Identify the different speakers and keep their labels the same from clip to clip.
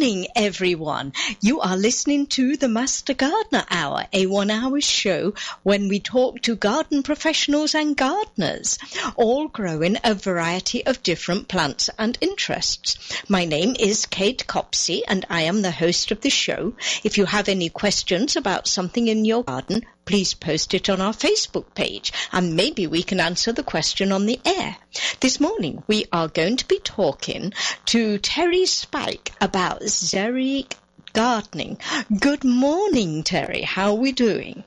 Speaker 1: Morning, everyone. You are listening to the Master Gardener Hour, a one hour show when we talk to garden professionals and gardeners, all growing a variety of different plants and interests. My name is Kate Copsey and I am the host of the show. If you have any questions about something in your garden, please post it on our Facebook page and maybe we can answer the question on the air. This morning we are going to be talking to Terry Spike about xeric gardening. Good morning, Terry. How are we doing?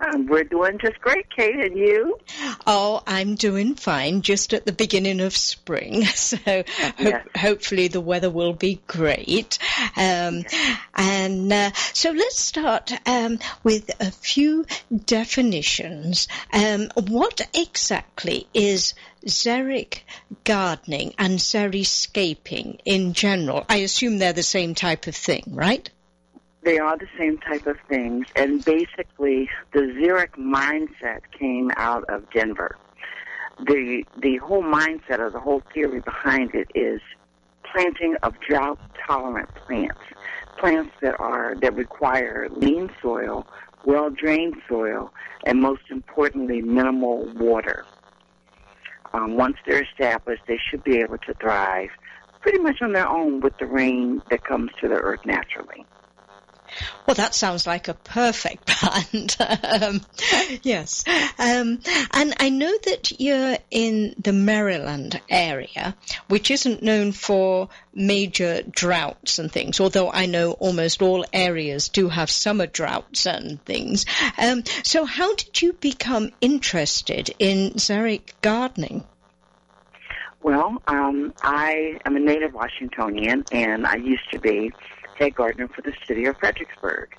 Speaker 2: Um, we're doing just great, Kate, and you?
Speaker 1: Oh, I'm doing fine, just at the beginning of spring, so ho-
Speaker 2: Yes.
Speaker 1: hopefully the weather will be great. Um, and uh, so let's start um, with a few definitions. Um, what exactly is xeric gardening and xeriscaping in general? I assume they're the same type of thing, right?
Speaker 2: They are the same type of things, and basically, the xeric mindset came out of Denver. The the whole mindset or the whole theory behind it is planting of drought tolerant plants, plants that are that require lean soil, well drained soil, and most importantly, minimal water. Um, once they're established, they should be able to thrive pretty much on their own with the rain that comes to the earth naturally.
Speaker 1: Well, that sounds like a perfect plant. um, yes. Um, and I know that you're in the Maryland area, which isn't known for major droughts and things, although I know almost all areas do have summer droughts and things. Um, so how did you become interested in xeric gardening?
Speaker 2: Well, um, I am a native Washingtonian, and I used to be head gardener for the city of Fredericksburg.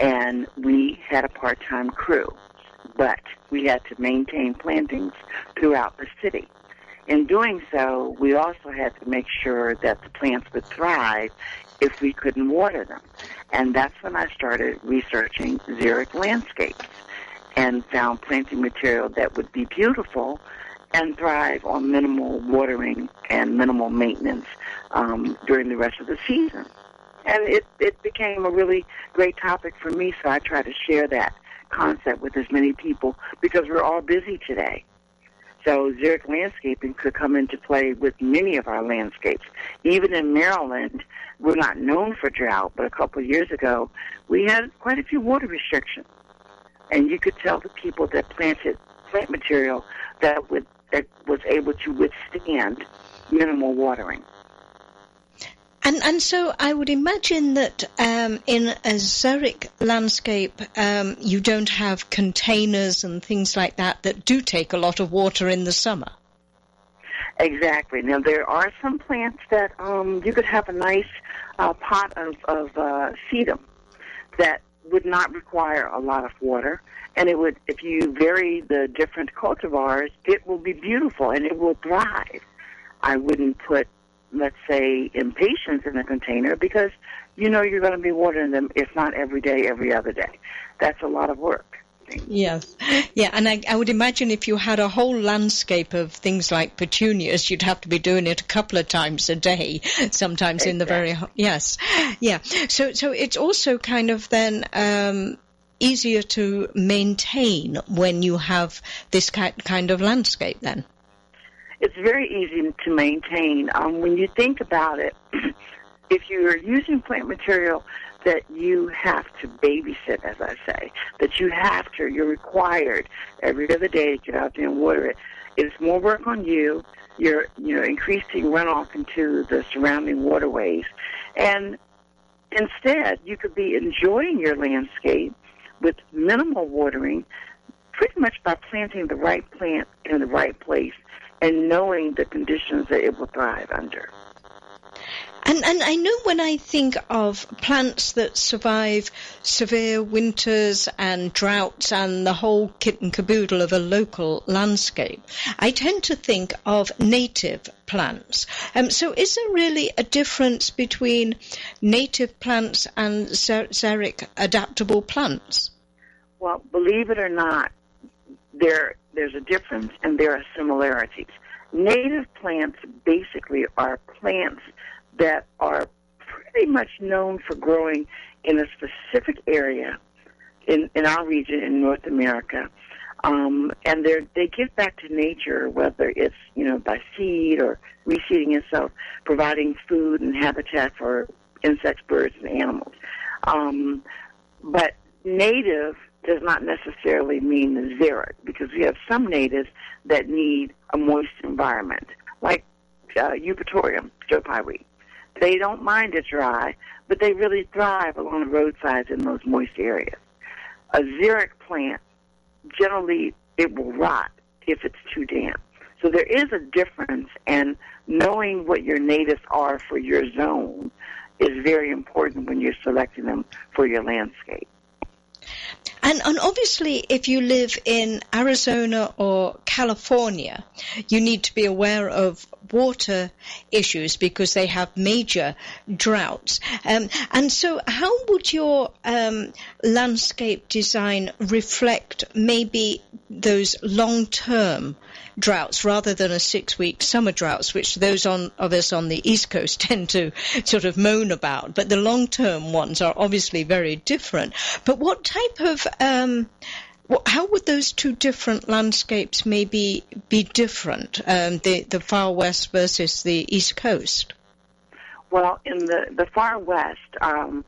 Speaker 2: And we had a part-time crew, but we had to maintain plantings throughout the city. In doing so, we also had to make sure that the plants would thrive if we couldn't water them. And that's when I started researching xeric landscapes and found planting material that would be beautiful and thrive on minimal watering and minimal maintenance um, during the rest of the season. And it, it became a really great topic for me, so I try to share that concept with as many people because we're all busy today. So xeric landscaping could come into play with many of our landscapes. Even in Maryland, we're not known for drought, but a couple of years ago, we had quite a few water restrictions. And you could tell the people that planted plant material that would that was able to withstand minimal watering.
Speaker 1: And and so I would imagine that um, in a xeric landscape, um, you don't have containers and things like that that do take a lot of water in the summer.
Speaker 2: Exactly. Now there are some plants that um, you could have a nice uh, pot of, of uh, sedum that would not require a lot of water, and it would, if you vary the different cultivars, it will be beautiful and it will thrive. I wouldn't put, let's say, impatiens in a container because you know you're going to be watering them, if not every day, every other day. That's a lot of work.
Speaker 1: Yes, yeah, and I, I would imagine if you had a whole landscape of things like petunias, you'd have to be doing it a couple of times a day, sometimes in the very. Yes, yeah. So, so it's also kind of then um, easier to maintain when you have this ki- kind of landscape. Then
Speaker 2: It's very easy to maintain. Um, when you think about it, if you're using plant material that you have to babysit, as I say, that you have to, you're required every other day to get out there and water it. It's more work on you. You're, you know, increasing runoff into the surrounding waterways. And instead, you could be enjoying your landscape with minimal watering, pretty much by planting the right plant in the right place and knowing the conditions that it will thrive under.
Speaker 1: And, and I know when I think of plants that survive severe winters and droughts and the whole kit and caboodle of a local landscape, I tend to think of native plants. Um, so is there really a difference between native plants and xeric adaptable plants?
Speaker 2: Well, believe it or not, there there's a difference and there are similarities. Native plants basically are plants that are pretty much known for growing in a specific area in, in our region in North America. Um, and they they give back to nature, whether it's you know by seed or reseeding itself, providing food and habitat for insects, birds, and animals. Um, but native does not necessarily mean xeric because we have some natives that need a moist environment, like uh, Eupatorium, Joe Pye They don't mind it dry, but they really thrive along the roadsides in those moist areas. A xeric plant, generally, it will rot if it's too damp. So there is a difference, and knowing what your natives are for your zone is very important when you're selecting them for your landscape.
Speaker 1: And, and obviously, if you live in Arizona or California, you need to be aware of water issues because they have major droughts. Um, and so, how would your um, landscape design reflect maybe those long term droughts rather than a six week summer droughts, which those on, of us on the East Coast tend to sort of moan about. But the long term ones are obviously very different. But what type of um, how would those two different landscapes maybe be different, um, the, the far west versus the east coast?
Speaker 2: Well, in the, the far west, um,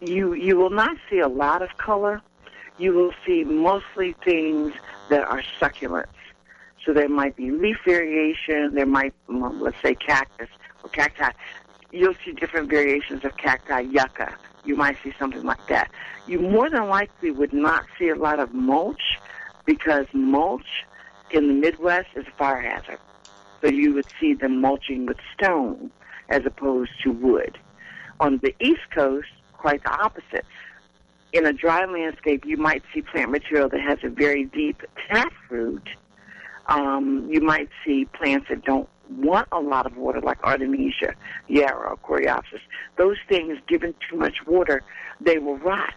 Speaker 2: you you will not see a lot of color. You will see mostly things that are succulents. So there might be leaf variation. There might, well, let's say, cactus or cacti. You'll see different variations of cacti, yucca. You might see something like that. You more than likely would not see a lot of mulch because mulch in the Midwest is a fire hazard. So you would see them mulching with stone as opposed to wood. On the East Coast, quite the opposite. In a dry landscape, you might see plant material that has a very deep taproot um, you might see plants that don't want a lot of water, like Artemisia, Yarrow, Coreopsis. Those things, given too much water, they will rot.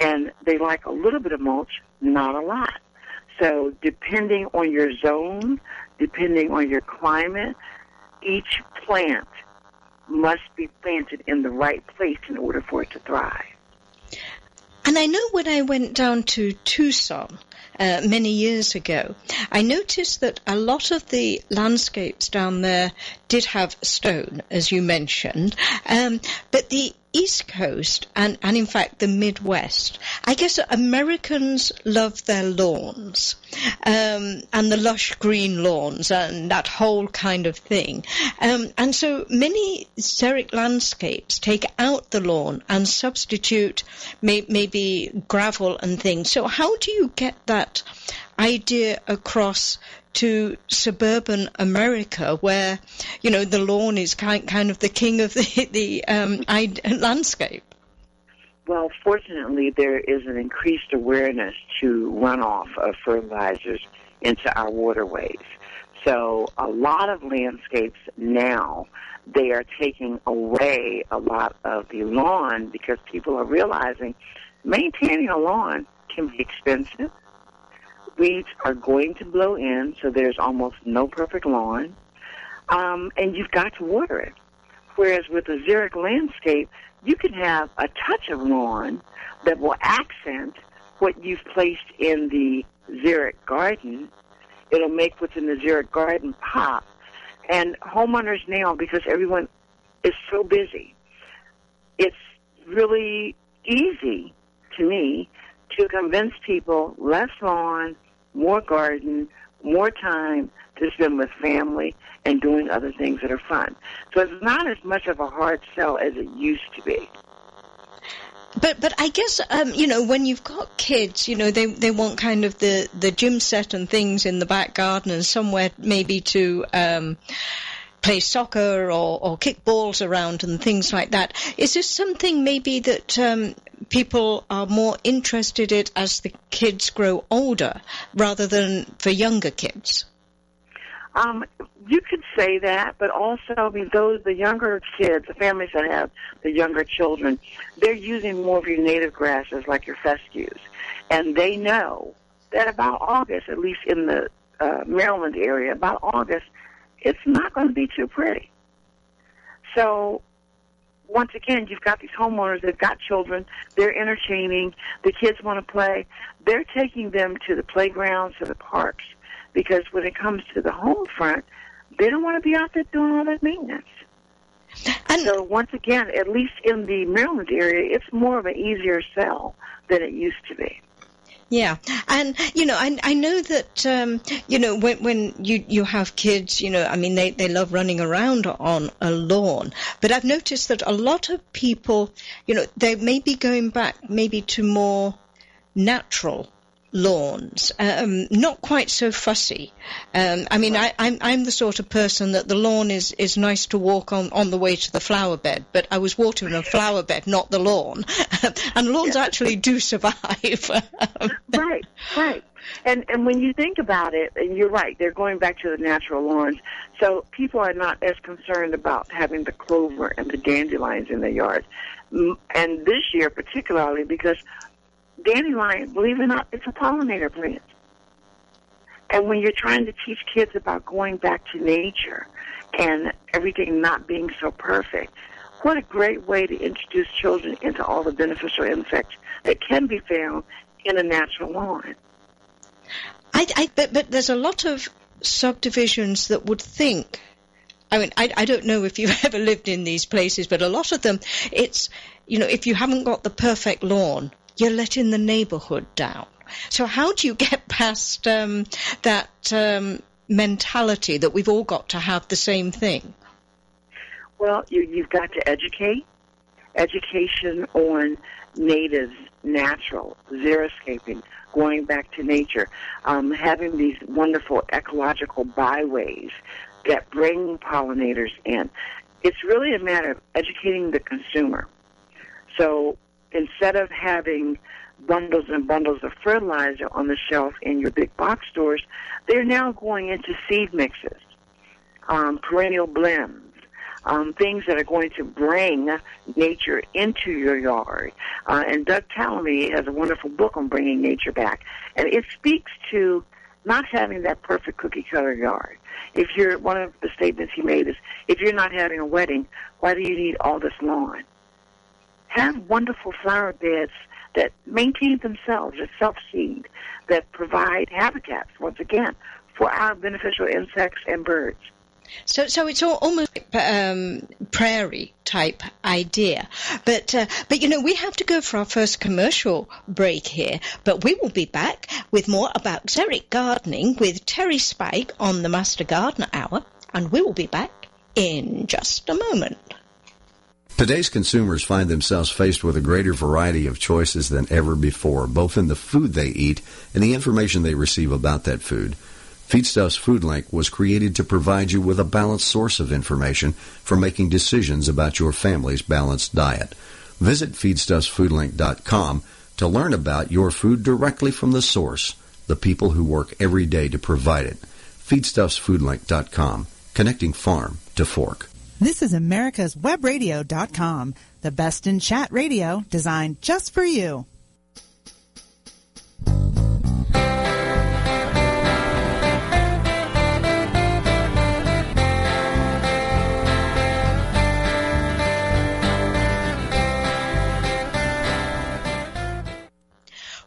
Speaker 2: And they like a little bit of mulch, not a lot. So depending on your zone, depending on your climate, each plant must be planted in the right place in order for it to thrive.
Speaker 1: And I know when I went down to Tucson, uh, many years ago, I noticed that a lot of the landscapes down there did have stone, as you mentioned, um, but the East Coast and, and in fact the Midwest, I guess Americans love their lawns um, and the lush green lawns and that whole kind of thing. Um, and so many xeric landscapes take out the lawn and substitute may, maybe gravel and things. So how do you get that idea across to suburban America, where you know the lawn is kind kind of the king of the the um, landscape.
Speaker 2: Well, fortunately, there is an increased awareness to runoff of fertilizers into our waterways. So a lot of landscapes now they are taking away a lot of the lawn because people are realizing maintaining a lawn can be expensive weeds are going to blow in, so there's almost no perfect lawn. Um, and you've got to water it. Whereas with a xeric landscape, you can have a touch of lawn that will accent what you've placed in the xeric garden. It'll make what's in the xeric garden pop. And homeowners now, because everyone is so busy, it's really easy to me to convince people less lawn, more garden, more time to spend with family and doing other things that are fun. So it's not as much of a hard sell as it used to be.
Speaker 1: But but I guess um, you know when you've got kids, you know they they want kind of the the gym set and things in the back garden and somewhere maybe to um, play soccer or, or kick balls around and things like that. Is this something maybe that um, people are more interested in as the kids grow older rather than for younger kids?
Speaker 2: Um, you could say that, but also, I mean, those the younger kids, the families that have the younger children, they're using more of your native grasses like your fescues, and they know that about August, at least in the uh, Maryland area, about August, it's not going to be too pretty. So once again, you've got these homeowners, they've got children, they're entertaining, the kids want to play, they're taking them to the playgrounds, to the parks, because when it comes to the home front, they don't want to be out there doing all that maintenance. And so once again, at least in the Maryland area, it's more of an easier sell than it used to be.
Speaker 1: Yeah, and you know, I, I know that um, you know when when you you have kids, you know, I mean, they they love running around on a lawn, but I've noticed that a lot of people, you know, they may be going back maybe to more natural lawns, um, not quite so fussy. Um, I mean, I, I'm, I'm the sort of person that the lawn is, is nice to walk on on the way to the flower bed, but I was watering a flower bed, not the lawn, and lawns yeah. actually do survive.
Speaker 2: right, right. And and when you think about it, and you're right, they're going back to the natural lawns. So people are not as concerned about having the clover and the dandelions in their yards. And this year, particularly because dandelion, believe it or not, it's a pollinator plant. And when you're trying to teach kids about going back to nature and everything not being so perfect, what a great way to introduce children into all the beneficial insects that can be found in a natural lawn.
Speaker 1: I, I, but, but there's a lot of subdivisions that would think I mean, I, I, don't know if you've ever lived in these places, but a lot of them, it's, you know, if you haven't got the perfect lawn, you're letting the neighborhood down. So how do you get past um, that um, mentality that we've all got to have the same thing?
Speaker 2: Well, you, you've got to educate. Education on natives, natural, xeriscaping, going back to nature, um, having these wonderful ecological byways that bring pollinators in. It's really a matter of educating the consumer. So instead of having bundles and bundles of fertilizer on the shelf in your big box stores, they're now going into seed mixes, um, perennial blends, um, things that are going to bring nature into your yard. Uh, and Doug Tallamy has a wonderful book on bringing nature back, and it speaks to not having that perfect cookie cutter yard. If you're one of the statements he made is, if you're not having a wedding, why do you need all this lawn? Have wonderful flower beds that maintain themselves, that self-seed, that provide habitats, once again, for our beneficial insects and birds.
Speaker 1: So, so it's all, almost um, prairie type idea, but uh, but you know we have to go for our first commercial break here. But we will be back with more about xeric gardening with Terry Spike on the Master Gardener Hour, and we will be back in just a moment.
Speaker 3: Today's consumers find themselves faced with a greater variety of choices than ever before, both in the food they eat and the information they receive about that food. Feedstuffs FoodLink was created to provide you with a balanced source of information for making decisions about your family's balanced diet. Visit feedstuffsfoodlink.com to learn about your food directly from the source, the people who work every day to provide it. Feedstuffsfoodlink.com, connecting farm to fork.
Speaker 4: This is America's Webradio.com, the best in chat radio designed just for you.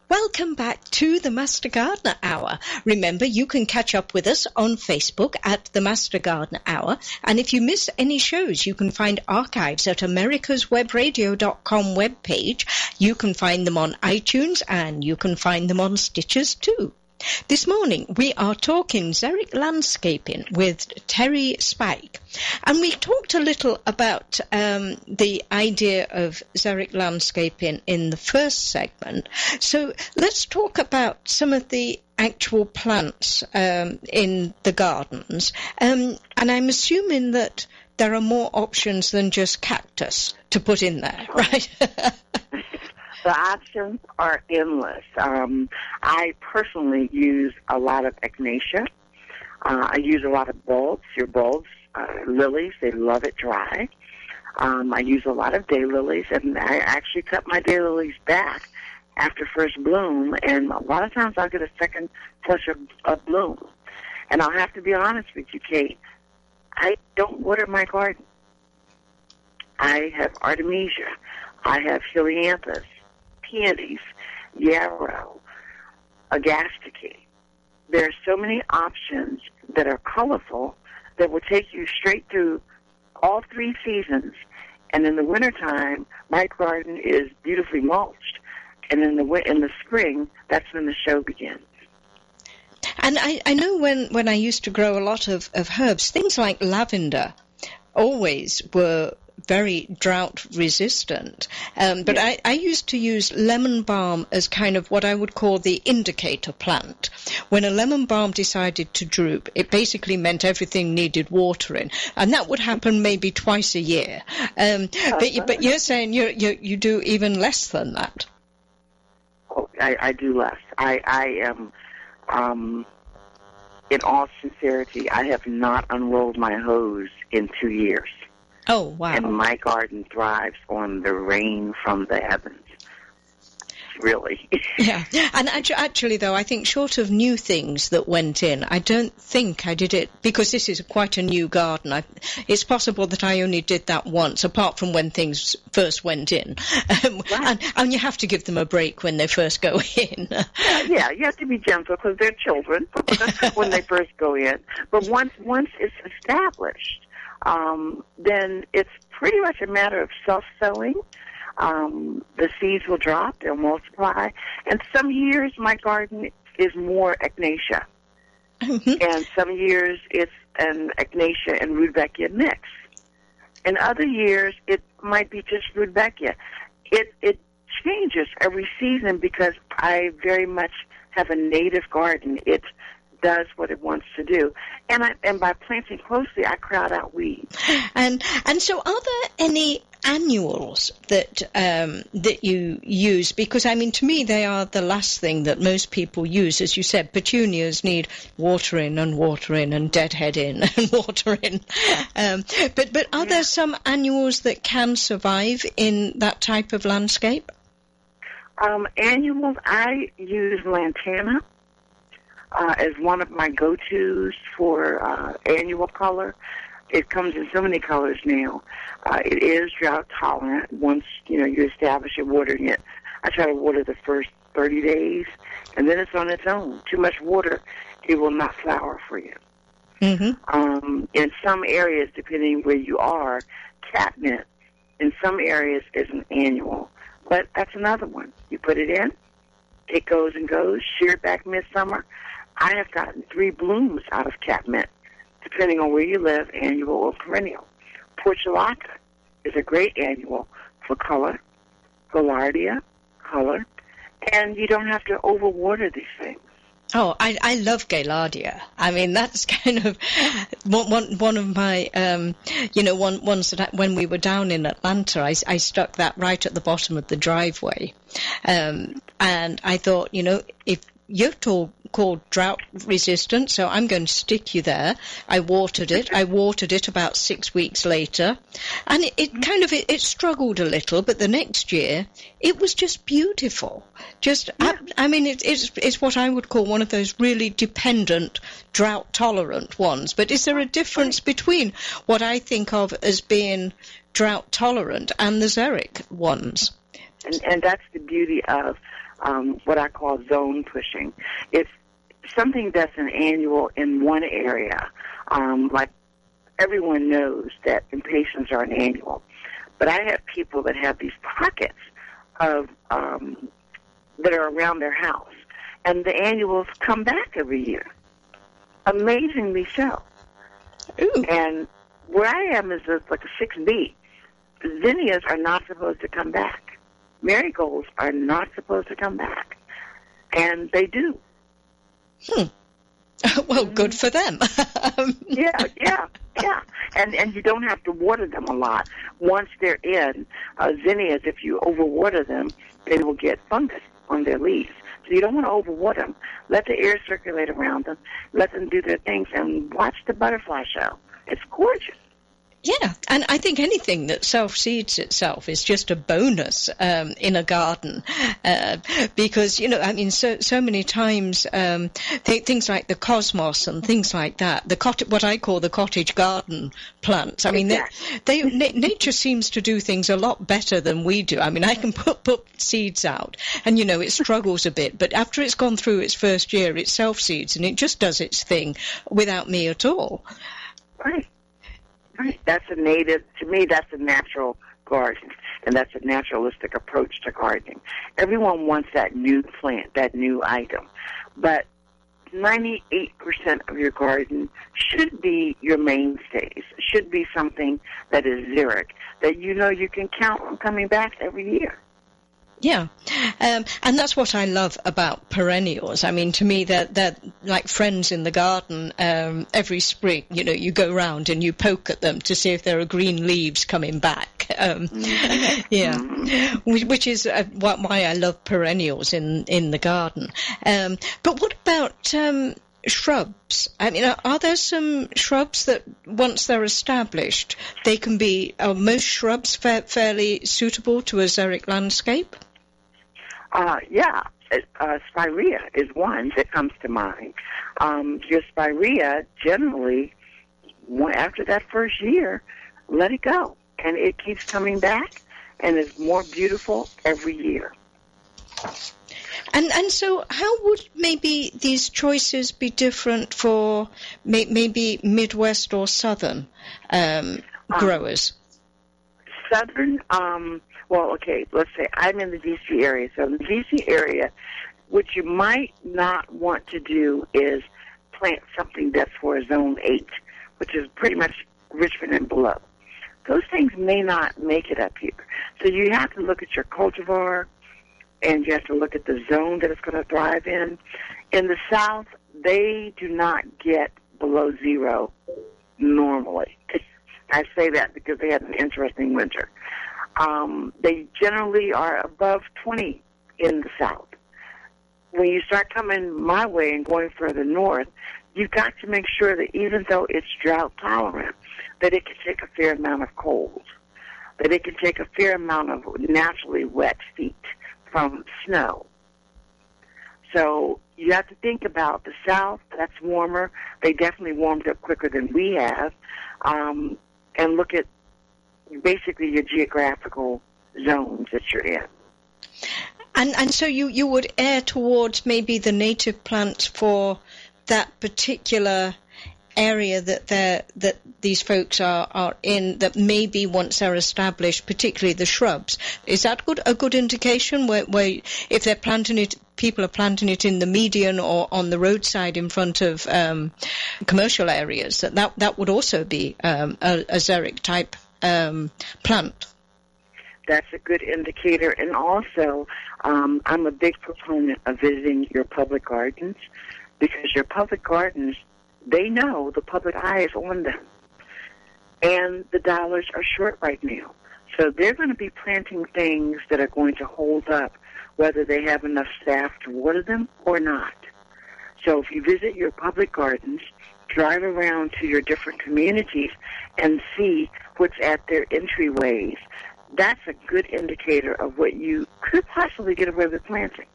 Speaker 1: Welcome back to the Master Gardener Hour. Remember, you can catch up with us on Facebook at the Master Gardener Hour. And if you miss any shows, you can find archives at americaswebradio.com webpage. You can find them on iTunes and you can find them on Stitchers too. This morning we are talking xeric landscaping with Terry Spike, and we talked a little about um, the idea of xeric landscaping in the first segment. So let's talk about some of the actual plants um, in the gardens, um, and I'm assuming that there are more options than just cactus to put in there, right?
Speaker 2: The options are endless. Um, I personally use a lot of echinacea. Uh, I use a lot of bulbs. Your bulbs, uh, lilies, they love it dry. Um, I use a lot of daylilies, and I actually cut my daylilies back after first bloom, and a lot of times I'll get a second flush of, of bloom. And I'll have to be honest with you, Kate. I don't water my garden. I have artemisia. I have helianthus, peonies, yarrow, agastache. There are so many options that are colorful that will take you straight through all three seasons. And in the wintertime, my garden is beautifully mulched. And in the in the spring, that's when the show begins.
Speaker 1: And I, I know when, when I used to grow a lot of, of herbs, things like lavender always were very drought resistant. Um, but I, I, used to use lemon balm as kind of what I would call the indicator plant. When a lemon balm decided to droop, it basically meant everything needed watering, and that would happen maybe twice a year. Um, but, but you're saying you you you do even less than that.
Speaker 2: Oh, I, I do less. I I am. Um, in all sincerity, I have not unrolled my hose in two years.
Speaker 1: Oh, wow.
Speaker 2: And my garden thrives on the rain from the heavens. Really.
Speaker 1: yeah. And actually, though, I think short of new things that went in, I don't think I did it because this is quite a new garden. I, it's possible that I only did that once, apart from when things first went in. Um, and, and, you have to give them a break when they first go in.
Speaker 2: yeah, you have to be gentle because they're children when they first go in. But once once it's established, um, then it's pretty much a matter of self-sowing. Um, the seeds will drop, they'll multiply, and some years my garden is more echinacea, mm-hmm. and some years it's an echinacea and rudbeckia mix. In other years, it might be just rudbeckia. It it changes every season because I very much have a native garden. It does what it wants to do. And I, and by planting closely, I crowd out weeds.
Speaker 1: And and so, are there any annuals that um, that you use? Because I mean, to me, they are the last thing that most people use. As you said, petunias need watering and watering and deadheading and watering. Um, but but are yeah. there some annuals that can survive in that type of landscape?
Speaker 2: Um, annuals, I use lantana uh, as one of my go-tos for uh, annual color. It comes in so many colors now. Uh, it is drought tolerant. Once you know you establish it, watering it. I try to water the first 30 days, and then it's on its own. Too much water, it will not flower for you.
Speaker 1: Mm-hmm.
Speaker 2: Um, in some areas, depending where you are, catnip in some areas is an annual, but that's another one. You put it in, it goes and goes. Shear back midsummer. I have gotten three blooms out of catmint, depending on where you live, annual or perennial. Portulaca is a great annual for color, gaillardia, color, and you don't have to overwater these things.
Speaker 1: Oh, I, I love Gaillardia. I mean, that's kind of one, one, one of my, um, you know, one, ones that I, when we were down in Atlanta, I, I stuck that right at the bottom of the driveway. Um, and I thought, you know, if you're told, called drought resistant, so I'm going to stick you there. I watered it. I watered it about six weeks later, and it, it kind of it, it, struggled a little, but the next year it was just beautiful. Just, yeah. I, I, mean, it, it's it's what I would call one of those really dependent, drought tolerant ones. But is there a difference between what I think of as being drought tolerant and the xeric ones?
Speaker 2: And, and that's the beauty of um, what I call zone pushing. It's something that's an annual in one area. Um, like everyone knows that impatiens are an annual, but I have people that have these pockets of um, that are around their house, and the annuals come back every year. Amazingly so.
Speaker 1: Ooh.
Speaker 2: And where I am is like a six B. Zinnias are not supposed to come back marigolds are not supposed to come back, and they do.
Speaker 1: Hmm. well, good for them.
Speaker 2: yeah, yeah, yeah. And and you don't have to water them a lot. Once they're in, uh, zinnias, if you overwater them, they will get fungus on their leaves. So you don't want to overwater them. Let the air circulate around them. Let them do their things and watch the butterfly show. It's gorgeous.
Speaker 1: Yeah, and I think anything that self seeds itself is just a bonus um, in a garden, uh, because you know, I mean, so so many times um, th- things like the cosmos and things like that, the cot- what I call the cottage garden plants. I mean, they, they na- nature seems to do things a lot better than we do. I mean, I can put put seeds out, and you know, it struggles a bit, but after it's gone through its first year, it self seeds and it just does its thing without me at all.
Speaker 2: Right. That's a native, to me, that's a natural garden. And that's a naturalistic approach to gardening. Everyone wants that new plant, that new item. But 98% of your garden should be your mainstays, should be something that is xeric, that you know you can count on coming back every year.
Speaker 1: Yeah, um, and that's what I love about perennials. I mean, to me, they're, they're like friends in the garden. Um, every spring, you know, you go round and you poke at them to see if there are green leaves coming back. Um, yeah, which is uh, why I love perennials in, in the garden. Um, but what about um, shrubs? I mean, are there some shrubs that once they're established, they can be, are most shrubs fa- fairly suitable to a xeric landscape?
Speaker 2: Uh, yeah, uh, spirea is one that comes to mind. Um, your spirea generally, after that first year, let it go, and it keeps coming back, and is more beautiful every year.
Speaker 1: And and so, how would maybe these choices be different for may, maybe Midwest or Southern um, um growers?
Speaker 2: Um, southern, um, well, okay, let's say I'm in the DC area. So in the DC area, what you might not want to do is plant something that's for zone 8, which is pretty much Richmond and below. Those things may not make it up here. So you have to look at your cultivar and you have to look at the zone that it's going to thrive in. In the south, they do not get below zero normally. I say that because they had an interesting winter. Um, they generally are above 20 in the south. When you start coming my way and going further north, you've got to make sure that even though it's drought tolerant, that it can take a fair amount of cold, that it can take a fair amount of naturally wet feet from snow. So you have to think about the south. That's warmer. They definitely warmed up quicker than we have. Um, and look at basically your geographical zones that you're in.
Speaker 1: And and so you, you would err towards maybe the native plants for that particular area that they that these folks are, are in that maybe once they're established, particularly the shrubs. Is that good a good indication where, where if they're planting it people are planting it in the median or on the roadside in front of um, commercial areas that, that that would also be um, a, a xeric type um, plant.
Speaker 2: That's a good indicator. And also, um, I'm a big proponent of visiting your public gardens because your public gardens, they know the public eye is on them. And the dollars are short right now. So they're going to be planting things that are going to hold up whether they have enough staff to water them or not. So if you visit your public gardens, drive around to your different communities and see what's at their entryways. That's a good indicator of what you could possibly get away with planting.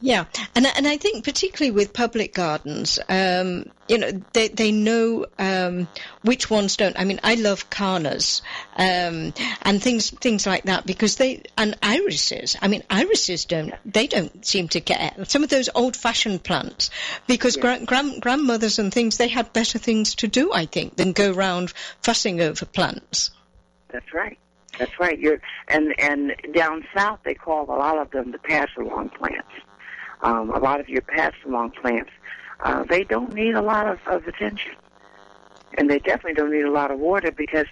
Speaker 1: Yeah, and and I think particularly with public gardens, um, you know, they they know um, which ones don't. I mean, I love cannas um, and things things like that because they and irises. I mean, irises don't they don't seem to care. Some of those old fashioned plants because yeah. grand, grandmothers and things they had better things to do, I think, than go around fussing over plants.
Speaker 2: That's right. That's right. You're and and down south they call a lot of them the pass along plants um, a lot of your pass along plants, uh, they don't need a lot of, of attention. And they definitely don't need a lot of water because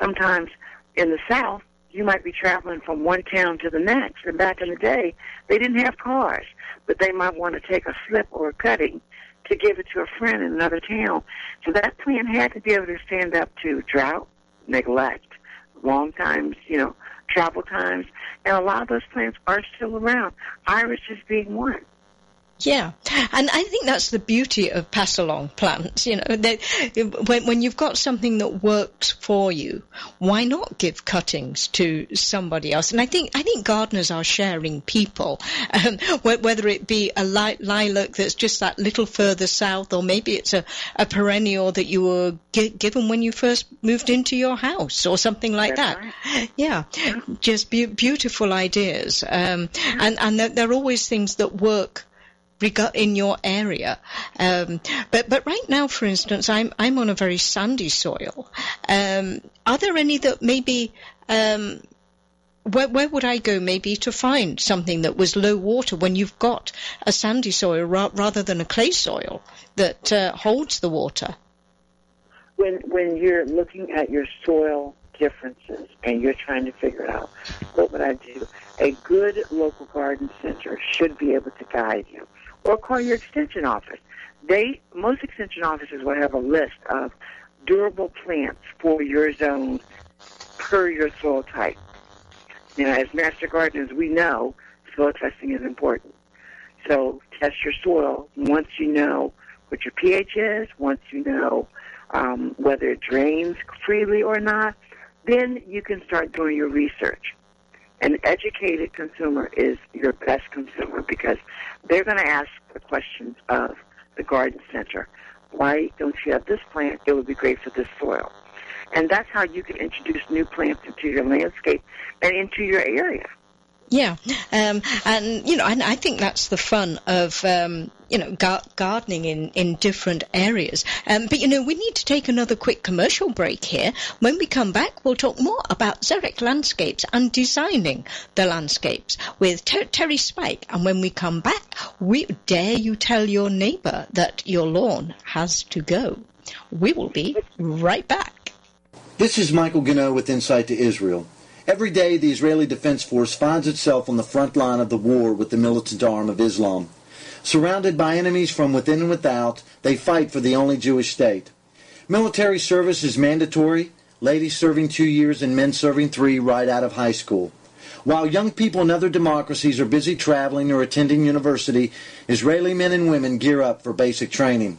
Speaker 2: sometimes in the south, you might be traveling from one town to the next. And back in the day, they didn't have cars, but they might want to take a slip or a cutting to give it to a friend in another town. So that plant had to be able to stand up to drought, neglect, long times, you know, travel times, and a lot of those plants are still around. Iris is being one.
Speaker 1: Yeah, and I think that's the beauty of pass along plants. You know, that when, when you've got something that works for you, why not give cuttings to somebody else? And I think I think gardeners are sharing people, um, whether it be a lilac that's just that little further south, or maybe it's a, a perennial that you were g- given when you first moved into your house, or something like
Speaker 2: that's
Speaker 1: that.
Speaker 2: Right.
Speaker 1: Yeah, just be- beautiful ideas, um, and and there are always things that work in your area. Um, but but right now, for instance, I'm I'm on a very sandy soil. Um, are there any that maybe um, where, where would I go maybe to find something that was low water when you've got a sandy soil ra- rather than a clay soil that uh, holds the water?
Speaker 2: When when you're looking at your soil differences and you're trying to figure out what would I do, a good local garden center should be able to guide you or call your extension office. They most extension offices will have a list of durable plants for your zone per your soil type. Know, as master gardeners, we know soil testing is important. So test your soil once you know what your pH is, once you know um, whether it drains freely or not, then you can start doing your research. An educated consumer is your best consumer because they're going to ask the questions of the garden center. Why don't you have this plant? It would be great for this soil. And that's how you can introduce new plants into your landscape and into your area.
Speaker 1: Yeah, um, and you know, and I think that's the fun of um, you know gar- gardening in in different areas. Um, but you know, we need to take another quick commercial break here. When we come back, we'll talk more about Xeric landscapes and designing the landscapes with Ter- Terry Spike. And when we come back, we dare you tell your neighbour that your lawn has to go. We will be right back.
Speaker 5: This is Michael Gano with Insight to Israel. Every day, the Israeli Defense Force finds itself on the front line of the war with the militant arm of Islam. Surrounded by enemies from within and without, they fight for the only Jewish state. Military service is mandatory, ladies serving two years and men serving three right out of high school. While young people in other democracies are busy traveling or attending university, Israeli men and women gear up for basic training.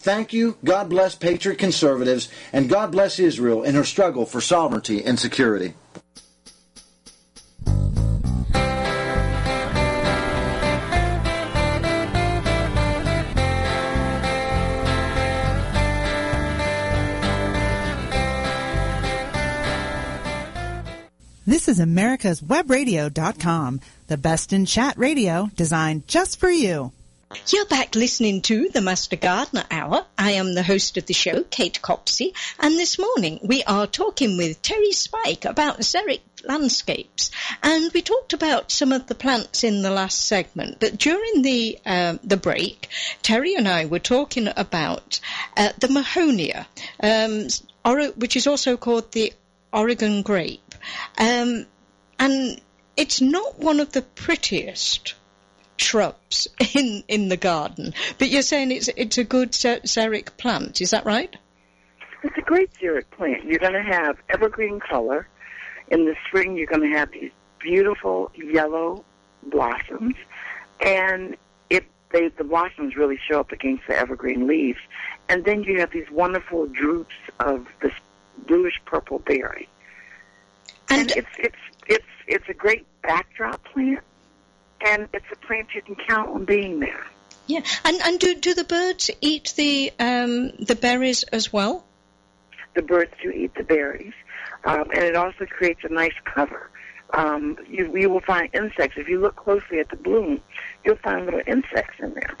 Speaker 5: Thank you. God bless Patriot conservatives, and God bless Israel in her struggle for sovereignty and security.
Speaker 4: This is America's Webradio.com, the best in chat radio designed just for you.
Speaker 1: You're back listening to the Master Gardener Hour. I am the host of the show, Kate Copsey, and this morning we are talking with Terry Spike about xeric landscapes, and we talked about some of the plants in the last segment. But during the um, the break, Terry and I were talking about uh, the Mahonia, um, or, which is also called the Oregon grape, um, and it's not one of the prettiest shrubs in in the garden. But you're saying it's it's a good xeric plant, is that right?
Speaker 2: It's a great xeric plant. You're going to have evergreen color. In the spring, you're going to have these beautiful yellow blossoms, and it they the blossoms really show up against the evergreen leaves, and then you have these wonderful droops of this bluish purple berry. And, and it's it's it's it's a great backdrop plant and it's a plant you can count on being there.
Speaker 1: Yeah, and and do do the birds eat the um, the berries as well?
Speaker 2: The birds do eat the berries, um, and it also creates a nice cover um, you, you will find insects. If you look closely at the bloom, you'll find little insects in there.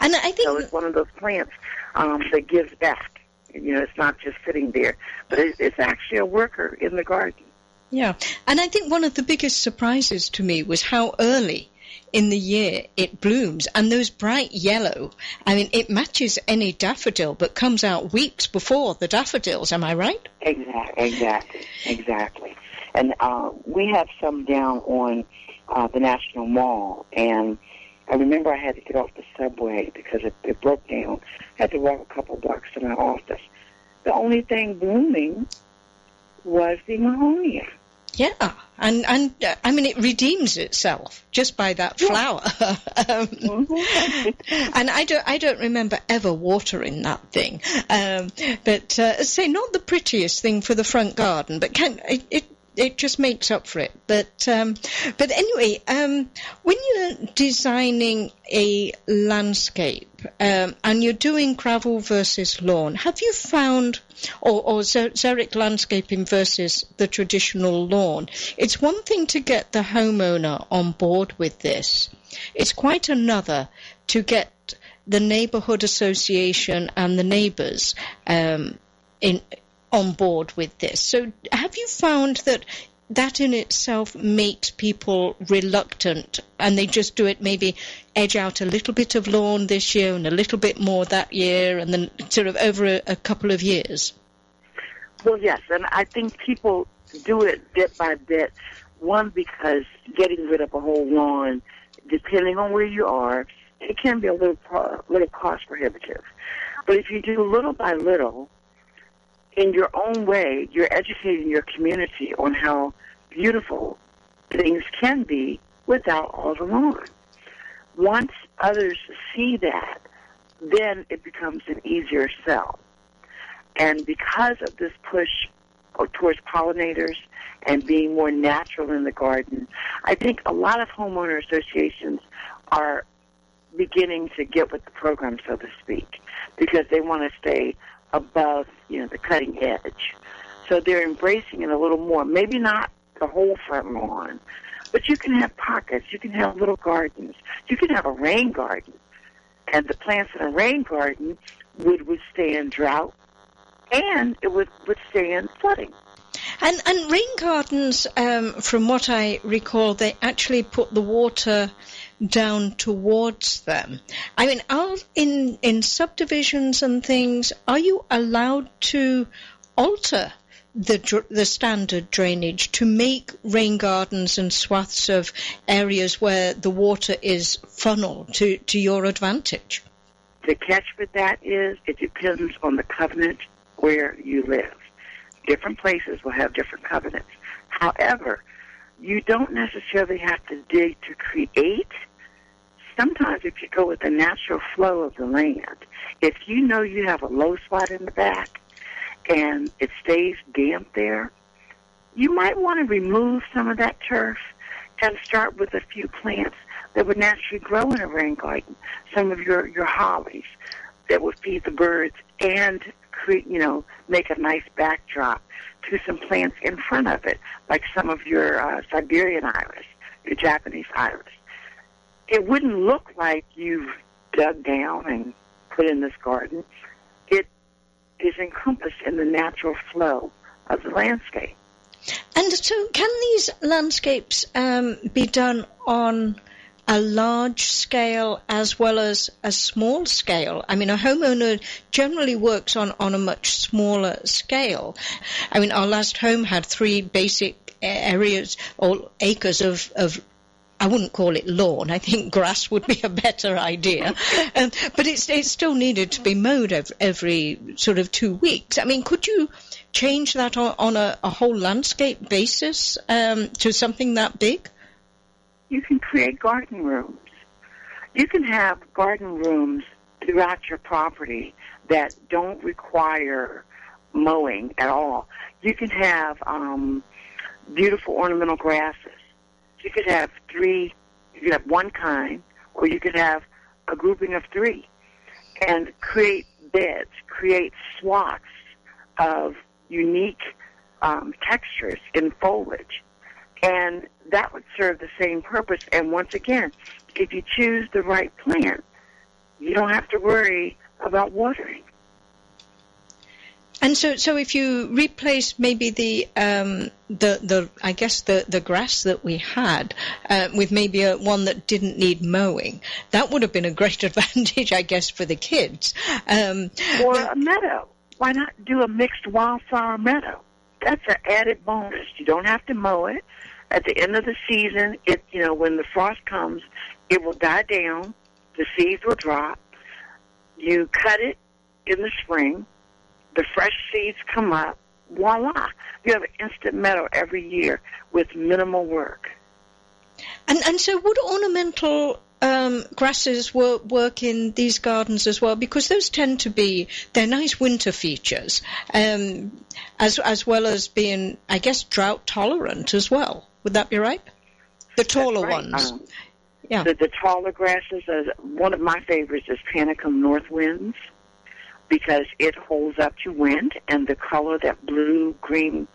Speaker 1: And I think
Speaker 2: so it's one of those plants um, that gives back. You know, it's not just sitting there, but it's, it's actually a worker in the garden.
Speaker 1: Yeah, and I think one of the biggest surprises to me was how early in the year it blooms and those bright yellow i mean it matches any daffodil but comes out weeks before the daffodils am i right
Speaker 2: exactly exactly exactly and uh, we have some down on uh, the national mall and I remember I had to get off the subway because it, it broke down. I had to walk a couple blocks to my office. The only thing blooming was the mahonia.
Speaker 1: Yeah, and and uh, I mean it redeems itself just by that flower. um, mm-hmm. and I don't I don't remember ever watering that thing. Um, but uh, say not the prettiest thing for the front garden, but can it, it it just makes up for it. But um, but anyway, um, when you're designing a landscape um, and you're doing gravel versus lawn, have you found or, or xeric landscaping versus the traditional lawn? It's one thing to get the homeowner on board with this. It's quite another to get the neighbourhood association and the neighbours um, in on board with this. So have you found that that in itself makes people reluctant and they just do it maybe edge out a little bit of lawn this year and a little bit more that year and then sort of over a, a couple of years?
Speaker 2: Well, yes, and I think people do it bit by bit. One, because getting rid of a whole lawn, depending on where you are, it can be a little, little cost prohibitive. But if you do little by little, in your own way, you're educating your community on how beautiful things can be without all the lawn. Once others see that, then it becomes an easier sell. And because of this push towards pollinators and being more natural in the garden, I think a lot of homeowner associations are beginning to get with the program, so to speak, because they want to stay above, you know, the cutting edge. So they're embracing it a little more. Maybe not the whole front lawn, but you can have pockets. You can have little gardens. You can have a rain garden. And the plants in a rain garden would withstand drought and it would withstand flooding.
Speaker 1: And, and rain gardens, um, from what I recall, they actually put the water down towards them. I mean, are in in subdivisions and things, are you allowed to alter the the standard drainage to make rain gardens and swaths of areas where the water is funneled to to your advantage?
Speaker 2: The catch with that is it depends on the covenant where you live. Different places will have different covenants. However, you don't necessarily have to dig to create sometimes if you go with the natural flow of the land, if you know you have a low spot in the back and it stays damp there, you might want to remove some of that turf and start with a few plants that would naturally grow in a rain garden. Some of your, your hollies that would feed the birds and create, you know, make a nice backdrop to some plants in front of it, like some of your uh, Siberian iris, your Japanese iris it wouldn't look like you've dug down and put in this garden. It is encompassed in the natural flow of the landscape.
Speaker 1: And so, can these landscapes um, be done on a large scale as well as a small scale? I mean, a homeowner generally works on, on a much smaller scale. I mean, our last home had three basic areas or acres of, of I wouldn't call it lawn. I think grass would be a better idea. Um, but it's, it still needed to be mowed every, every, sort of two weeks. I mean, could you change that on, on a, a, whole landscape basis um, to something that big?
Speaker 2: You can create garden rooms. You can have garden rooms throughout your property that don't require mowing at all. You can have um, beautiful ornamental grasses you could have three, you could have one kind, or you could have a grouping of three, and create beds, create swaths of unique um, textures in foliage, And that would serve the same purpose. And once again, if you choose the right plant, you don't have to worry about watering.
Speaker 1: And so, so if you replace maybe the um, the the I guess the the grass that we had uh, with maybe a, one that didn't need mowing, that would have been a great advantage, I guess, for the kids. Um,
Speaker 2: or a meadow. Why not do a mixed wildflower meadow? That's an added bonus. You don't have to mow it. At the end of the season, it you know when the frost comes, it will die down. The seeds will drop. You cut it in the spring the fresh seeds come up, voila, you have an instant meadow every year with minimal work.
Speaker 1: And and so would ornamental um, grasses work, work in these gardens as well? Because those tend to be they're nice winter features, um, as as well as being, I guess, drought tolerant as well. Would that be right? The taller
Speaker 2: right.
Speaker 1: ones.
Speaker 2: Um,
Speaker 1: yeah.
Speaker 2: The, the taller grasses. Uh, one of my favorites is Panicum northwinds because it holds up to wind and the color, that blue green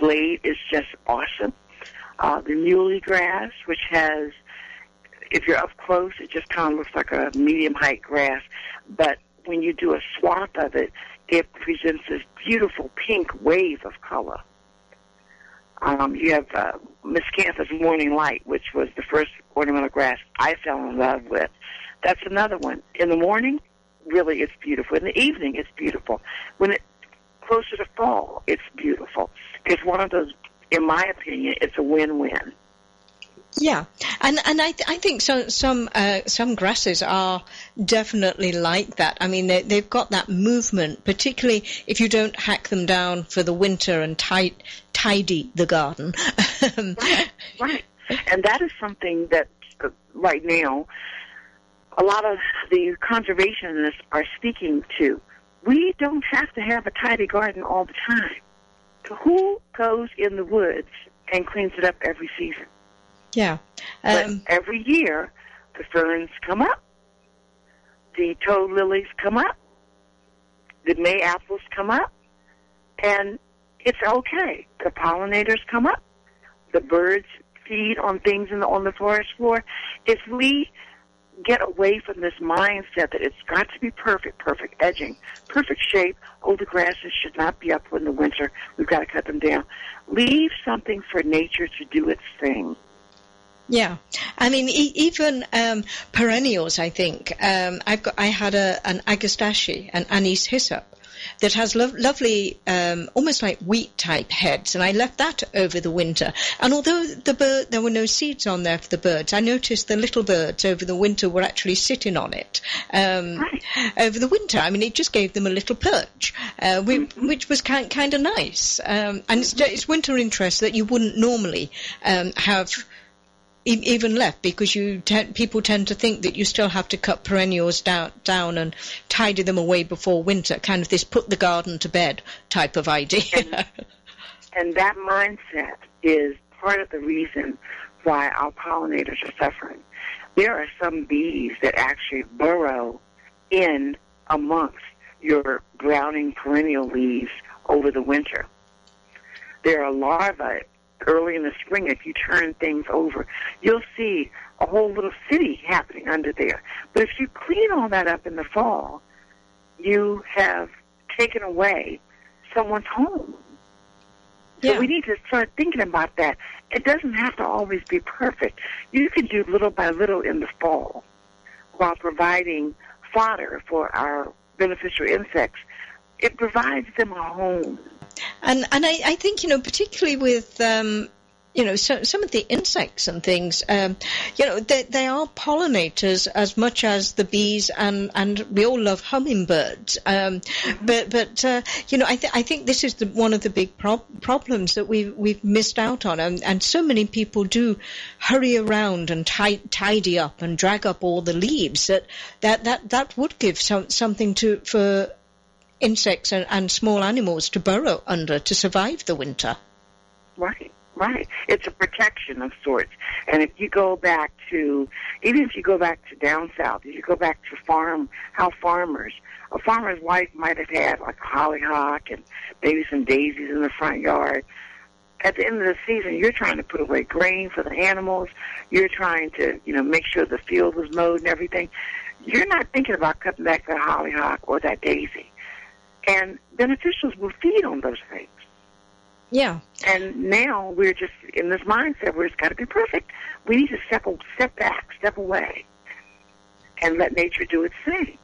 Speaker 2: blade is just awesome. Uh, the muhly grass, which has, if you're up close, it just kind of looks like a medium height grass, but when you do a swath of it, it presents this beautiful pink wave of color. Um, you have uh, Miscanthus morning light, which was the first ornamental grass I fell in love with. That's another one. In the morning, really it's beautiful. In the evening, it's beautiful. When it closer to fall, it's beautiful. It's one of those, in my opinion, it's a win-win.
Speaker 1: Yeah, and and I th- I think some some uh, some grasses are definitely like that. I mean, they, they've got that movement, particularly if you don't hack them down for the winter and tight tidy the garden.
Speaker 2: right, right, and that is something that uh, right now a lot of the conservationists are speaking to. We don't have to have a tidy garden all the time. Who goes in the woods and cleans it up every season?
Speaker 1: Yeah.
Speaker 2: Um, but every year, the ferns come up, the toad lilies come up, the May apples come up, and it's okay. The pollinators come up, the birds feed on things in the, on the forest floor. If we get away from this mindset that it's got to be perfect, perfect edging, perfect shape. Oh, the grasses should not be up in the winter. We've got to cut them down. Leave something for nature to do its thing.
Speaker 1: Yeah, I mean, e- even um, perennials. I think um, I've got. I had a, an agastache, an anise hyssop, that has lo- lovely, um, almost like wheat type heads, and I left that over the winter. And although the bird, there were no seeds on there for the birds, I noticed the little birds over the winter were actually sitting on it um,
Speaker 2: right.
Speaker 1: over the winter. I mean, it just gave them a little perch, uh, which, mm-hmm. which, was kind kind of nice. Um, and it's, it's winter interest that you wouldn't normally um, have even left because you te- people tend to think that you still have to cut perennials down, down and tidy them away before winter, kind of this put the garden to bed type of idea.
Speaker 2: and, and that mindset is part of the reason why our pollinators are suffering. There are some bees that actually burrow in amongst your browning perennial leaves over the winter. There are larvae early in the spring, if you turn things over, you'll see a whole little city happening under there. But if you clean all that up in the fall, you have taken away someone's home. So
Speaker 1: yeah.
Speaker 2: we need to start thinking about that. It doesn't have to always be perfect. You can do little by little in the fall while providing fodder for our beneficial insects. It provides them a home.
Speaker 1: And and I, I think you know particularly with um, you know so, some of the insects and things um, you know they, they are pollinators as much as the bees and and we all love hummingbirds um, mm-hmm. but but uh, you know I, th- I think this is the, one of the big pro- problems that we've we've missed out on and, and so many people do hurry around and t- tidy up and drag up all the leaves that that that, that would give some, something to for insects and, and small animals to burrow under to survive the winter.
Speaker 2: Right. Right. It's a protection of sorts. And if you go back to, even if you go back to down south, if you go back to farm, how farmers, a farmer's wife might have had like a hollyhock and maybe some daisies in the front yard. at the end of the season, you're trying to put away grain for the animals. You're trying to, you know, make sure the field was mowed and everything. You're not thinking about cutting back that hollyhock or that daisy. And beneficials will feed on those things.
Speaker 1: Yeah.
Speaker 2: And now we're just in this mindset where it's got to be perfect. We need to step, step back, step away, and let nature do its thing.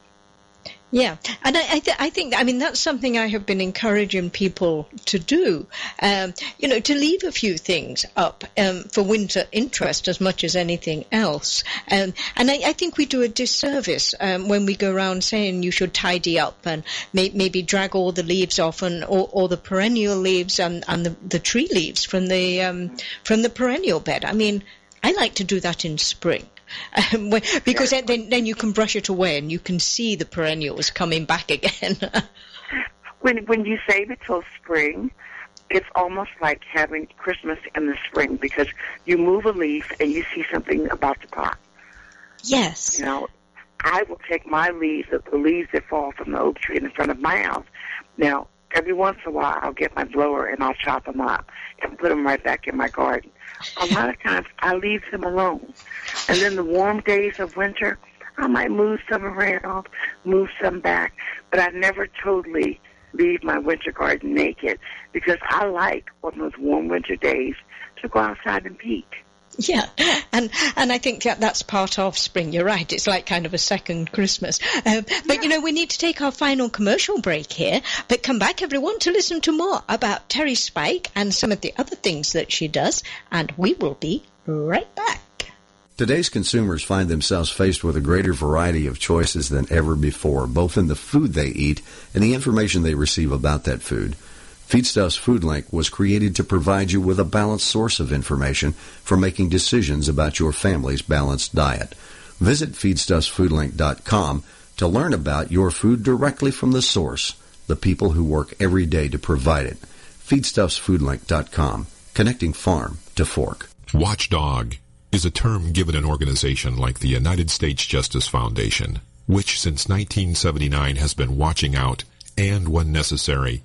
Speaker 1: Yeah, and I, I, th- I, think I mean that's something I have been encouraging people to do. Um, you know, to leave a few things up um, for winter interest as much as anything else. Um, and I, I, think we do a disservice um, when we go around saying you should tidy up and may- maybe drag all the leaves off and all, or the perennial leaves and, and the, the, tree leaves from the um, from the perennial bed. I mean, I like to do that in spring. Um, because yeah. then then you can brush it away and you can see the perennials coming back again.
Speaker 2: when when you save it till spring, it's almost like having Christmas in the spring because you move a leaf and you see something about to pop.
Speaker 1: Yes.
Speaker 2: You know, I will take my leaves, the leaves that fall from the oak tree in front of my house. Now, every once in a while, I'll get my blower and I'll chop them up and put them right back in my garden. A lot of times, I leave them alone and then the warm days of winter, I might move some around, move some back, but I never totally leave my winter garden naked because I like on those warm winter days to go outside and peek.
Speaker 1: Yeah, and and I think that that's part of spring. You're right. It's like kind of a second Christmas. Uh, but yeah. you know, we need to take our final commercial break here. But come back, everyone, to listen to more about Terry Spike and some of the other things that she does. And we will be right back.
Speaker 3: Today's consumers find themselves faced with a greater variety of choices than ever before, both in the food they eat and the information they receive about that food. Feedstuffs FoodLink was created to provide you with a balanced source of information for making decisions about your family's balanced diet. Visit feedstuffsfoodlink.com to learn about your food directly from the source, the people who work every day to provide it. Feedstuffsfoodlink.com, connecting farm to fork.
Speaker 6: Watchdog is a term given an organization like the United States Justice Foundation, which since 1979 has been watching out and, when necessary,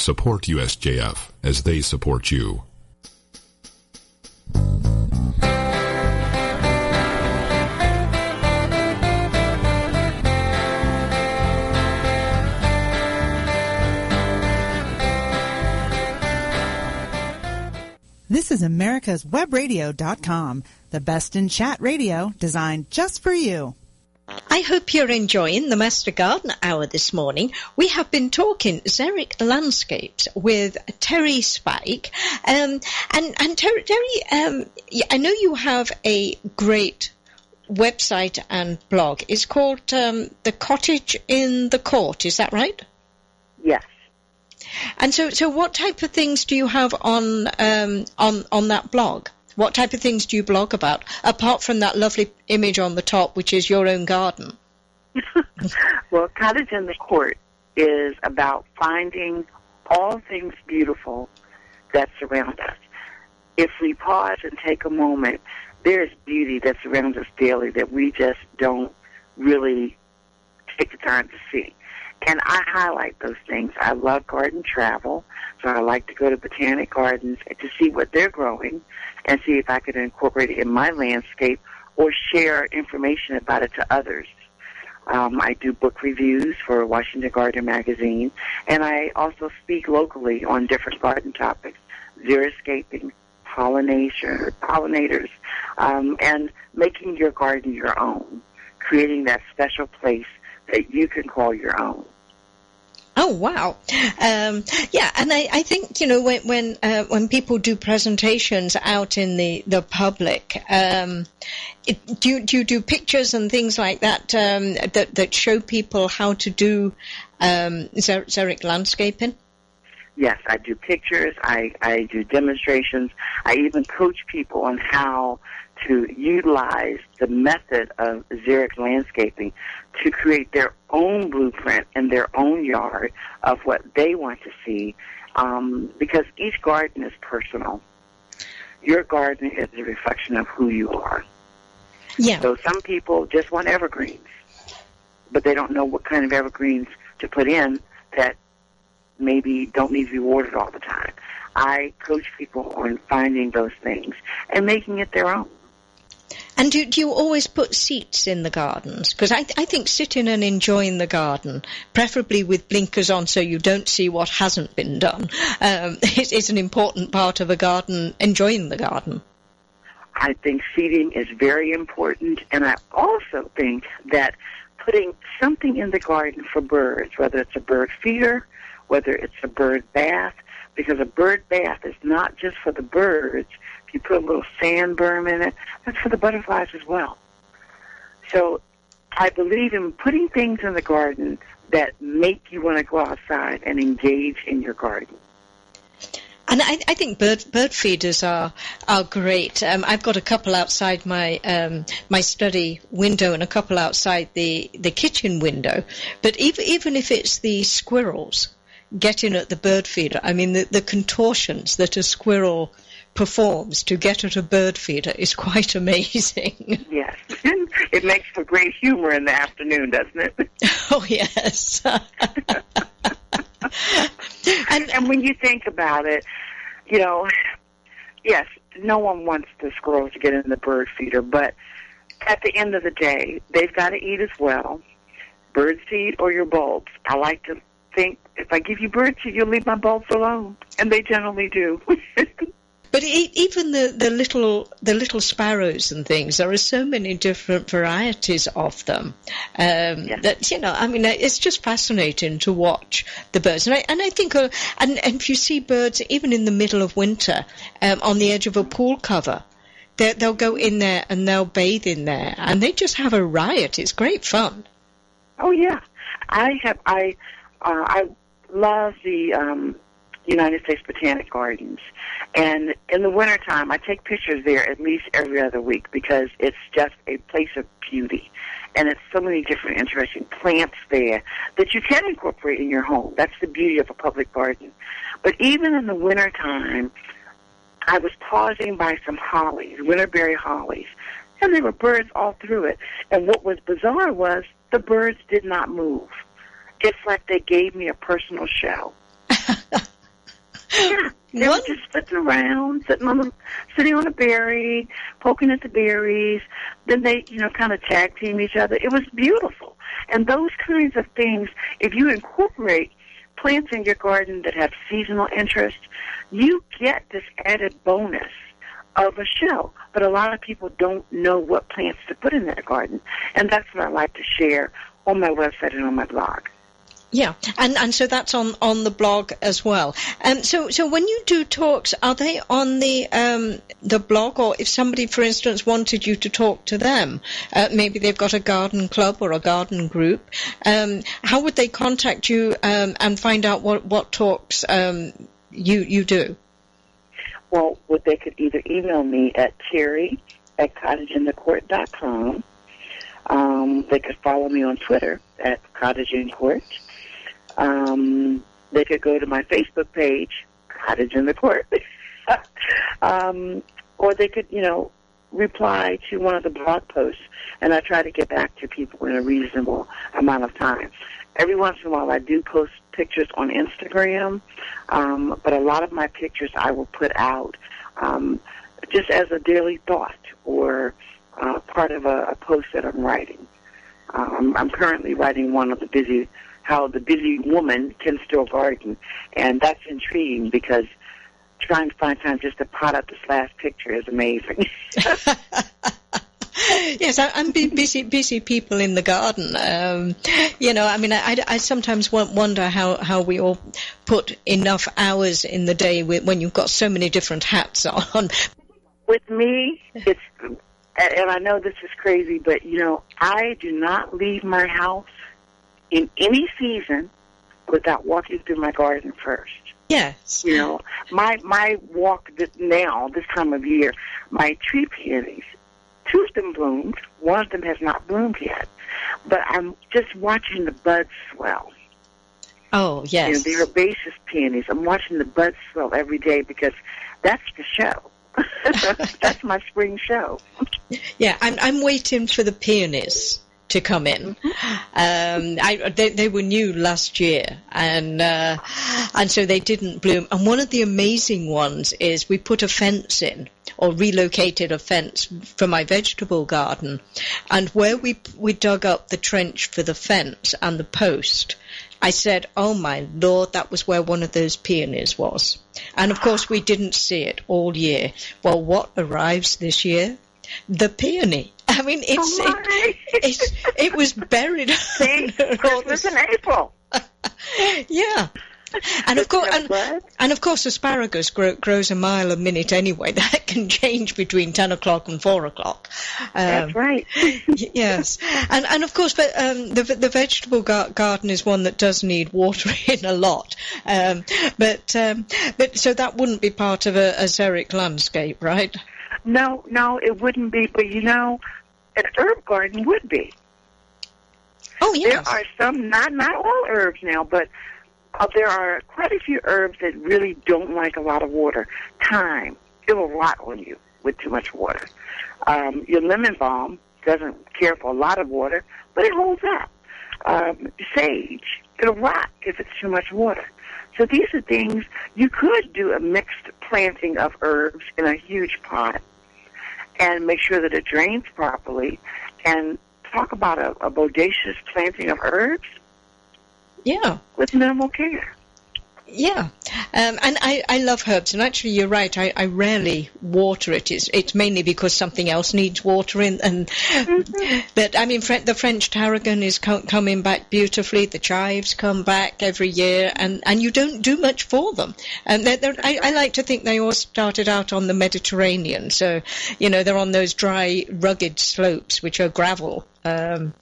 Speaker 6: Support USJF as they support you.
Speaker 4: This is America's Webradio.com, the best in chat radio designed just for you.
Speaker 1: I hope you're enjoying the Master Gardener Hour this morning. We have been talking Xeric Landscapes with Terry Spike. Um, and, and Terry, Terry um, I know you have a great website and blog. It's called um, The Cottage in the Court, is that right?
Speaker 2: Yes.
Speaker 1: And so, so what type of things do you have on um, on on that blog? What type of things do you blog about, apart from that lovely image on the top, which is your own garden?
Speaker 2: well, Cottage in the Court is about finding all things beautiful that surround us. If we pause and take a moment, there's beauty that surrounds us daily that we just don't really take the time to see. And I highlight those things. I love garden travel, so I like to go to botanic gardens to see what they're growing and see if I could incorporate it in my landscape or share information about it to others. Um, I do book reviews for Washington Garden Magazine, and I also speak locally on different garden topics, xeriscaping, pollination, pollinators, um, and making your garden your own, creating that special place that you can call your own.
Speaker 1: Oh wow, um, yeah, and I, I, think you know when when uh, when people do presentations out in the the public, um, it, do you, do you do pictures and things like that um, that that show people how to do um, xeric landscaping?
Speaker 2: Yes, I do pictures. I, I do demonstrations. I even coach people on how to utilize the method of xeric landscaping to create their own blueprint in their own yard of what they want to see um, because each garden is personal. Your garden is a reflection of who you are.
Speaker 1: Yeah.
Speaker 2: So some people just want evergreens, but they don't know what kind of evergreens to put in that maybe don't need to be watered all the time. I coach people on finding those things and making it their own.
Speaker 1: And do, do you always put seats in the gardens? Because I, I think sitting and enjoying the garden, preferably with blinkers on so you don't see what hasn't been done, um, is, is an important part of a garden, enjoying the garden.
Speaker 2: I think seating is very important, and I also think that putting something in the garden for birds, whether it's a bird feeder, whether it's a bird bath, because a bird bath is not just for the birds, you put a little sand berm in it, that's for the butterflies as well. So I believe in putting things in the garden that make you want to go outside and engage in your garden.
Speaker 1: And I, I, think bird bird feeders are are great. Um, I've got a couple outside my um, my study window and a couple outside the, the kitchen window. But even even if it's the squirrels getting at the bird feeder, I mean the, the contortions that a squirrel performs to get at a bird feeder is quite amazing.
Speaker 2: Yes. it makes for great humor in the afternoon, doesn't it?
Speaker 1: Oh, yes.
Speaker 2: and, and when you think about it, you know, yes, no one wants the squirrels to get in the bird feeder, but at the end of the day, they've got to eat as well. Bird seed or your bulbs. I like to think if I give you bird seed, you'll leave my bulbs alone, and they generally do.
Speaker 1: But even the, the little the little sparrows and things, there are so many different varieties of them um, that you know. I mean, it's just fascinating to watch the birds, and I and I think, uh, and, and if you see birds even in the middle of winter um, on the edge of a pool cover, they'll go in there and they'll bathe in there, and they just have a riot. It's great fun.
Speaker 2: Oh yeah, I have I uh, I love the um, United States Botanic Gardens. And in the wintertime, I take pictures there at least every other week because it's just a place of beauty. And it's so many different interesting plants there that you can incorporate in your home. That's the beauty of a public garden. But even in the wintertime, I was pausing by some hollies, winterberry hollies, and there were birds all through it. And what was bizarre was the birds did not move. It's like they gave me a personal show. Yeah, they were just sitting around, sitting on the, sitting on a berry, poking at the berries. Then they, you know, kind of tag team each other. It was beautiful. And those kinds of things, if you incorporate plants in your garden that have seasonal interest, you get this added bonus of a show. But a lot of people don't know what plants to put in their garden. And that's what I like to share on my website and on my blog.
Speaker 1: Yeah, and and so that's on, on the blog as well. Um, so so when you do talks, are they on the um, the blog, or if somebody, for instance, wanted you to talk to them, uh, maybe they've got a garden club or a garden group, um, how would they contact you um, and find out what what talks um, you you do?
Speaker 2: Well, they could either email me at terry at cottageinthecourt.com. Um, they could follow me on Twitter at Cottage in Court um, they could go to my Facebook page, Cottage in the Court, um, or they could, you know, reply to one of the blog posts, and I try to get back to people in a reasonable amount of time. Every once in a while, I do post pictures on Instagram, um, but a lot of my pictures I will put out um, just as a daily thought or uh, part of a, a post that I'm writing. Um, I'm currently writing one of the busy how the busy woman can still garden. And that's intriguing because trying to find time just to pot up this last picture is amazing.
Speaker 1: yes, I, am busy, busy people in the garden. Um, you know, I mean, I, I sometimes wonder how, how we all put enough hours in the day when you've got so many different hats on.
Speaker 2: With me, it's, and I know this is crazy, but you know, I do not leave my house in any season without walking through my garden first.
Speaker 1: Yes.
Speaker 2: You know, my my walk this, now this time of year, my tree peonies, two of them bloomed. One of them has not bloomed yet, but I'm just watching the buds swell.
Speaker 1: Oh yes.
Speaker 2: You know, the herbaceous peonies. I'm watching the buds swell every day because that's the show. that's my spring show.
Speaker 1: Yeah, I'm I'm waiting for the peonies to come in. Um, I, they, they were new last year, and uh, and so they didn't bloom. And one of the amazing ones is we put a fence in, or relocated a fence for my vegetable garden, and where we we dug up the trench for the fence and the post. I said, "Oh my lord, that was where one of those peonies was." And of course, we didn't see it all year. Well, what arrives this year? The peony. I mean, it's
Speaker 2: Oh,
Speaker 1: it, it's it was buried.
Speaker 2: See,
Speaker 1: under all
Speaker 2: Christmas in April.
Speaker 1: yeah. And of course, and, and of course, asparagus grow, grows a mile a minute anyway. That can change between ten o'clock and four o'clock. Um,
Speaker 2: That's right.
Speaker 1: yes, and and of course, but um, the the vegetable gar- garden is one that does need watering a lot. Um, but um, but so that wouldn't be part of a, a xeric landscape, right?
Speaker 2: No, no, it wouldn't be. But you know, an herb garden would be.
Speaker 1: Oh yes.
Speaker 2: There are some, not not all herbs now, but uh, there are quite a few herbs that really don't like a lot of water. Thyme, it will rot on you with too much water. Um, your lemon balm doesn't care for a lot of water, but it holds up. Um, sage, it'll rot if it's too much water. So these are things you could do a mixed planting of herbs in a huge pot and make sure that it drains properly and talk about a, a bodacious planting of herbs
Speaker 1: yeah.
Speaker 2: with minimal care.
Speaker 1: Yeah, um, and I, I love herbs, and actually you're right. I, I rarely water it. It's it's mainly because something else needs watering. And but I mean, the French tarragon is co- coming back beautifully. The chives come back every year, and, and you don't do much for them. And they're, they're, I, I like to think they all started out on the Mediterranean, so you know they're on those dry, rugged slopes which are gravel. Um,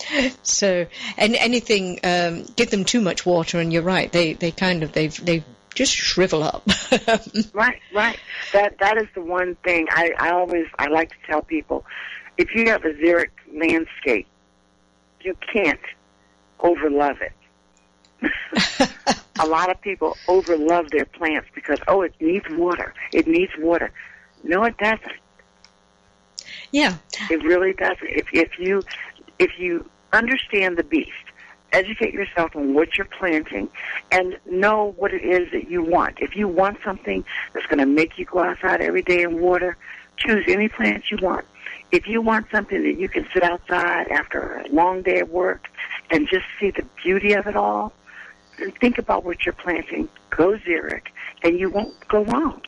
Speaker 1: so, and anything, um, give them too much water, and you're right. They they kind of they they just shrivel up.
Speaker 2: Right, right. That that is the one thing I, I always I like to tell people. If you have a xeric landscape, you can't overlove it. a lot of people overlove their plants because oh it needs water. It needs water. No it doesn't.
Speaker 1: yeah,
Speaker 2: It really doesn't. If if you if you understand the beast, educate yourself on what you're planting, and know what it is that you want. If you want something that's going to make you go outside every day and water, choose any plant you want. If you want something that you can sit outside after a long day of work and just see the beauty of it all, think about what you're planting. Go xeric, and you won't go wrong.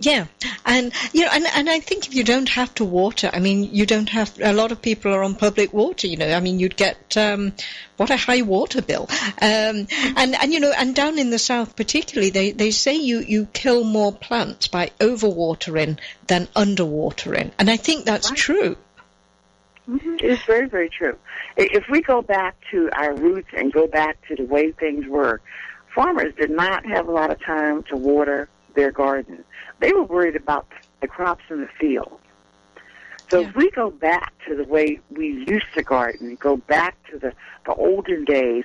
Speaker 1: Yeah, and you know, and and I think if you don't have to water, I mean, you don't have. A lot of people are on public water. You know, I mean, you'd get um, what a high water bill. Um, and and you know, and down in the south particularly, they they say you you kill more plants by overwatering than underwatering, and I think that's
Speaker 2: Right.
Speaker 1: true.
Speaker 2: Mhm. It's very, very true. If we go back to our roots and go back to the way things were, farmers did not have a lot of time to water their garden. They were worried about the crops in the field. So
Speaker 1: Yeah.
Speaker 2: if we go back to the way we used to garden, go back to the, the olden days,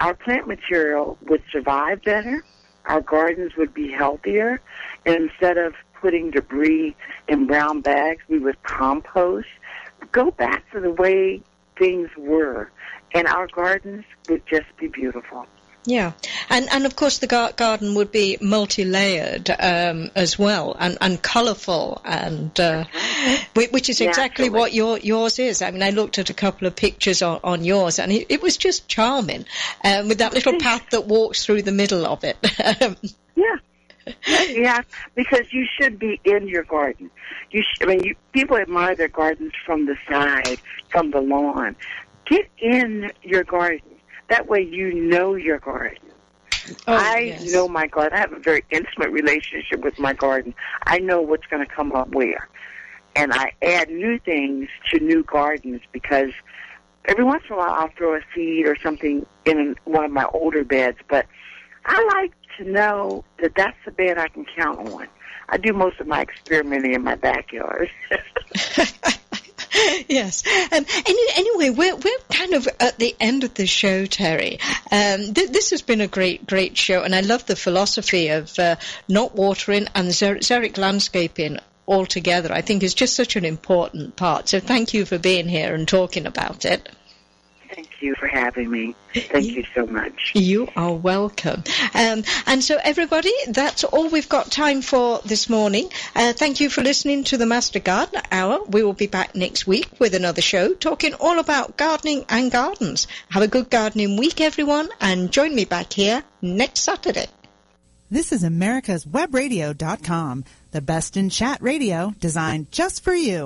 Speaker 2: our plant material would survive better, our gardens would be healthier, and instead of putting debris in brown bags, we would compost. Go back to the way things were, and our gardens would just be beautiful.
Speaker 1: Yeah, and and of course the gar- garden would be multi-layered um, as well, and and colourful, and uh, which is exactly
Speaker 2: Naturally.
Speaker 1: what your yours is. I mean, I looked at a couple of pictures on, on yours, and it, it was just charming, um, with that little path that walks through the middle of it.
Speaker 2: Yeah. yeah, because you should be in your garden. You sh- I mean, you, people admire their gardens from the side, from the lawn. Get in your garden. That way you know your garden.
Speaker 1: oh,
Speaker 2: I
Speaker 1: yes.
Speaker 2: know my garden. I have a very intimate relationship with my garden. I know what's going to come up where. And I add new things to new gardens because every once in a while I'll throw a seed or something in one of my older beds, but I like to know that that's the bed I can count on. I do most of my experimenting in my backyard.
Speaker 1: yes. Um, any, anyway, we're we're kind of at the end of the show, Terry. Um, th- this has been a great great show, and I love the philosophy of uh, not watering and xer- xeric landscaping altogether. I think is just such an important part. So thank you for being here and talking about it.
Speaker 2: Thank you for having me. Thank you so much.
Speaker 1: You are welcome. Um, and so, everybody, that's all we've got time for this morning. Uh, thank you for listening to the Master Gardener Hour. We will be back next week with another show talking all about gardening and gardens. Have a good gardening week, everyone, and join me back here next Saturday.
Speaker 4: This is America's Webradio.com, the best in chat radio designed just for you.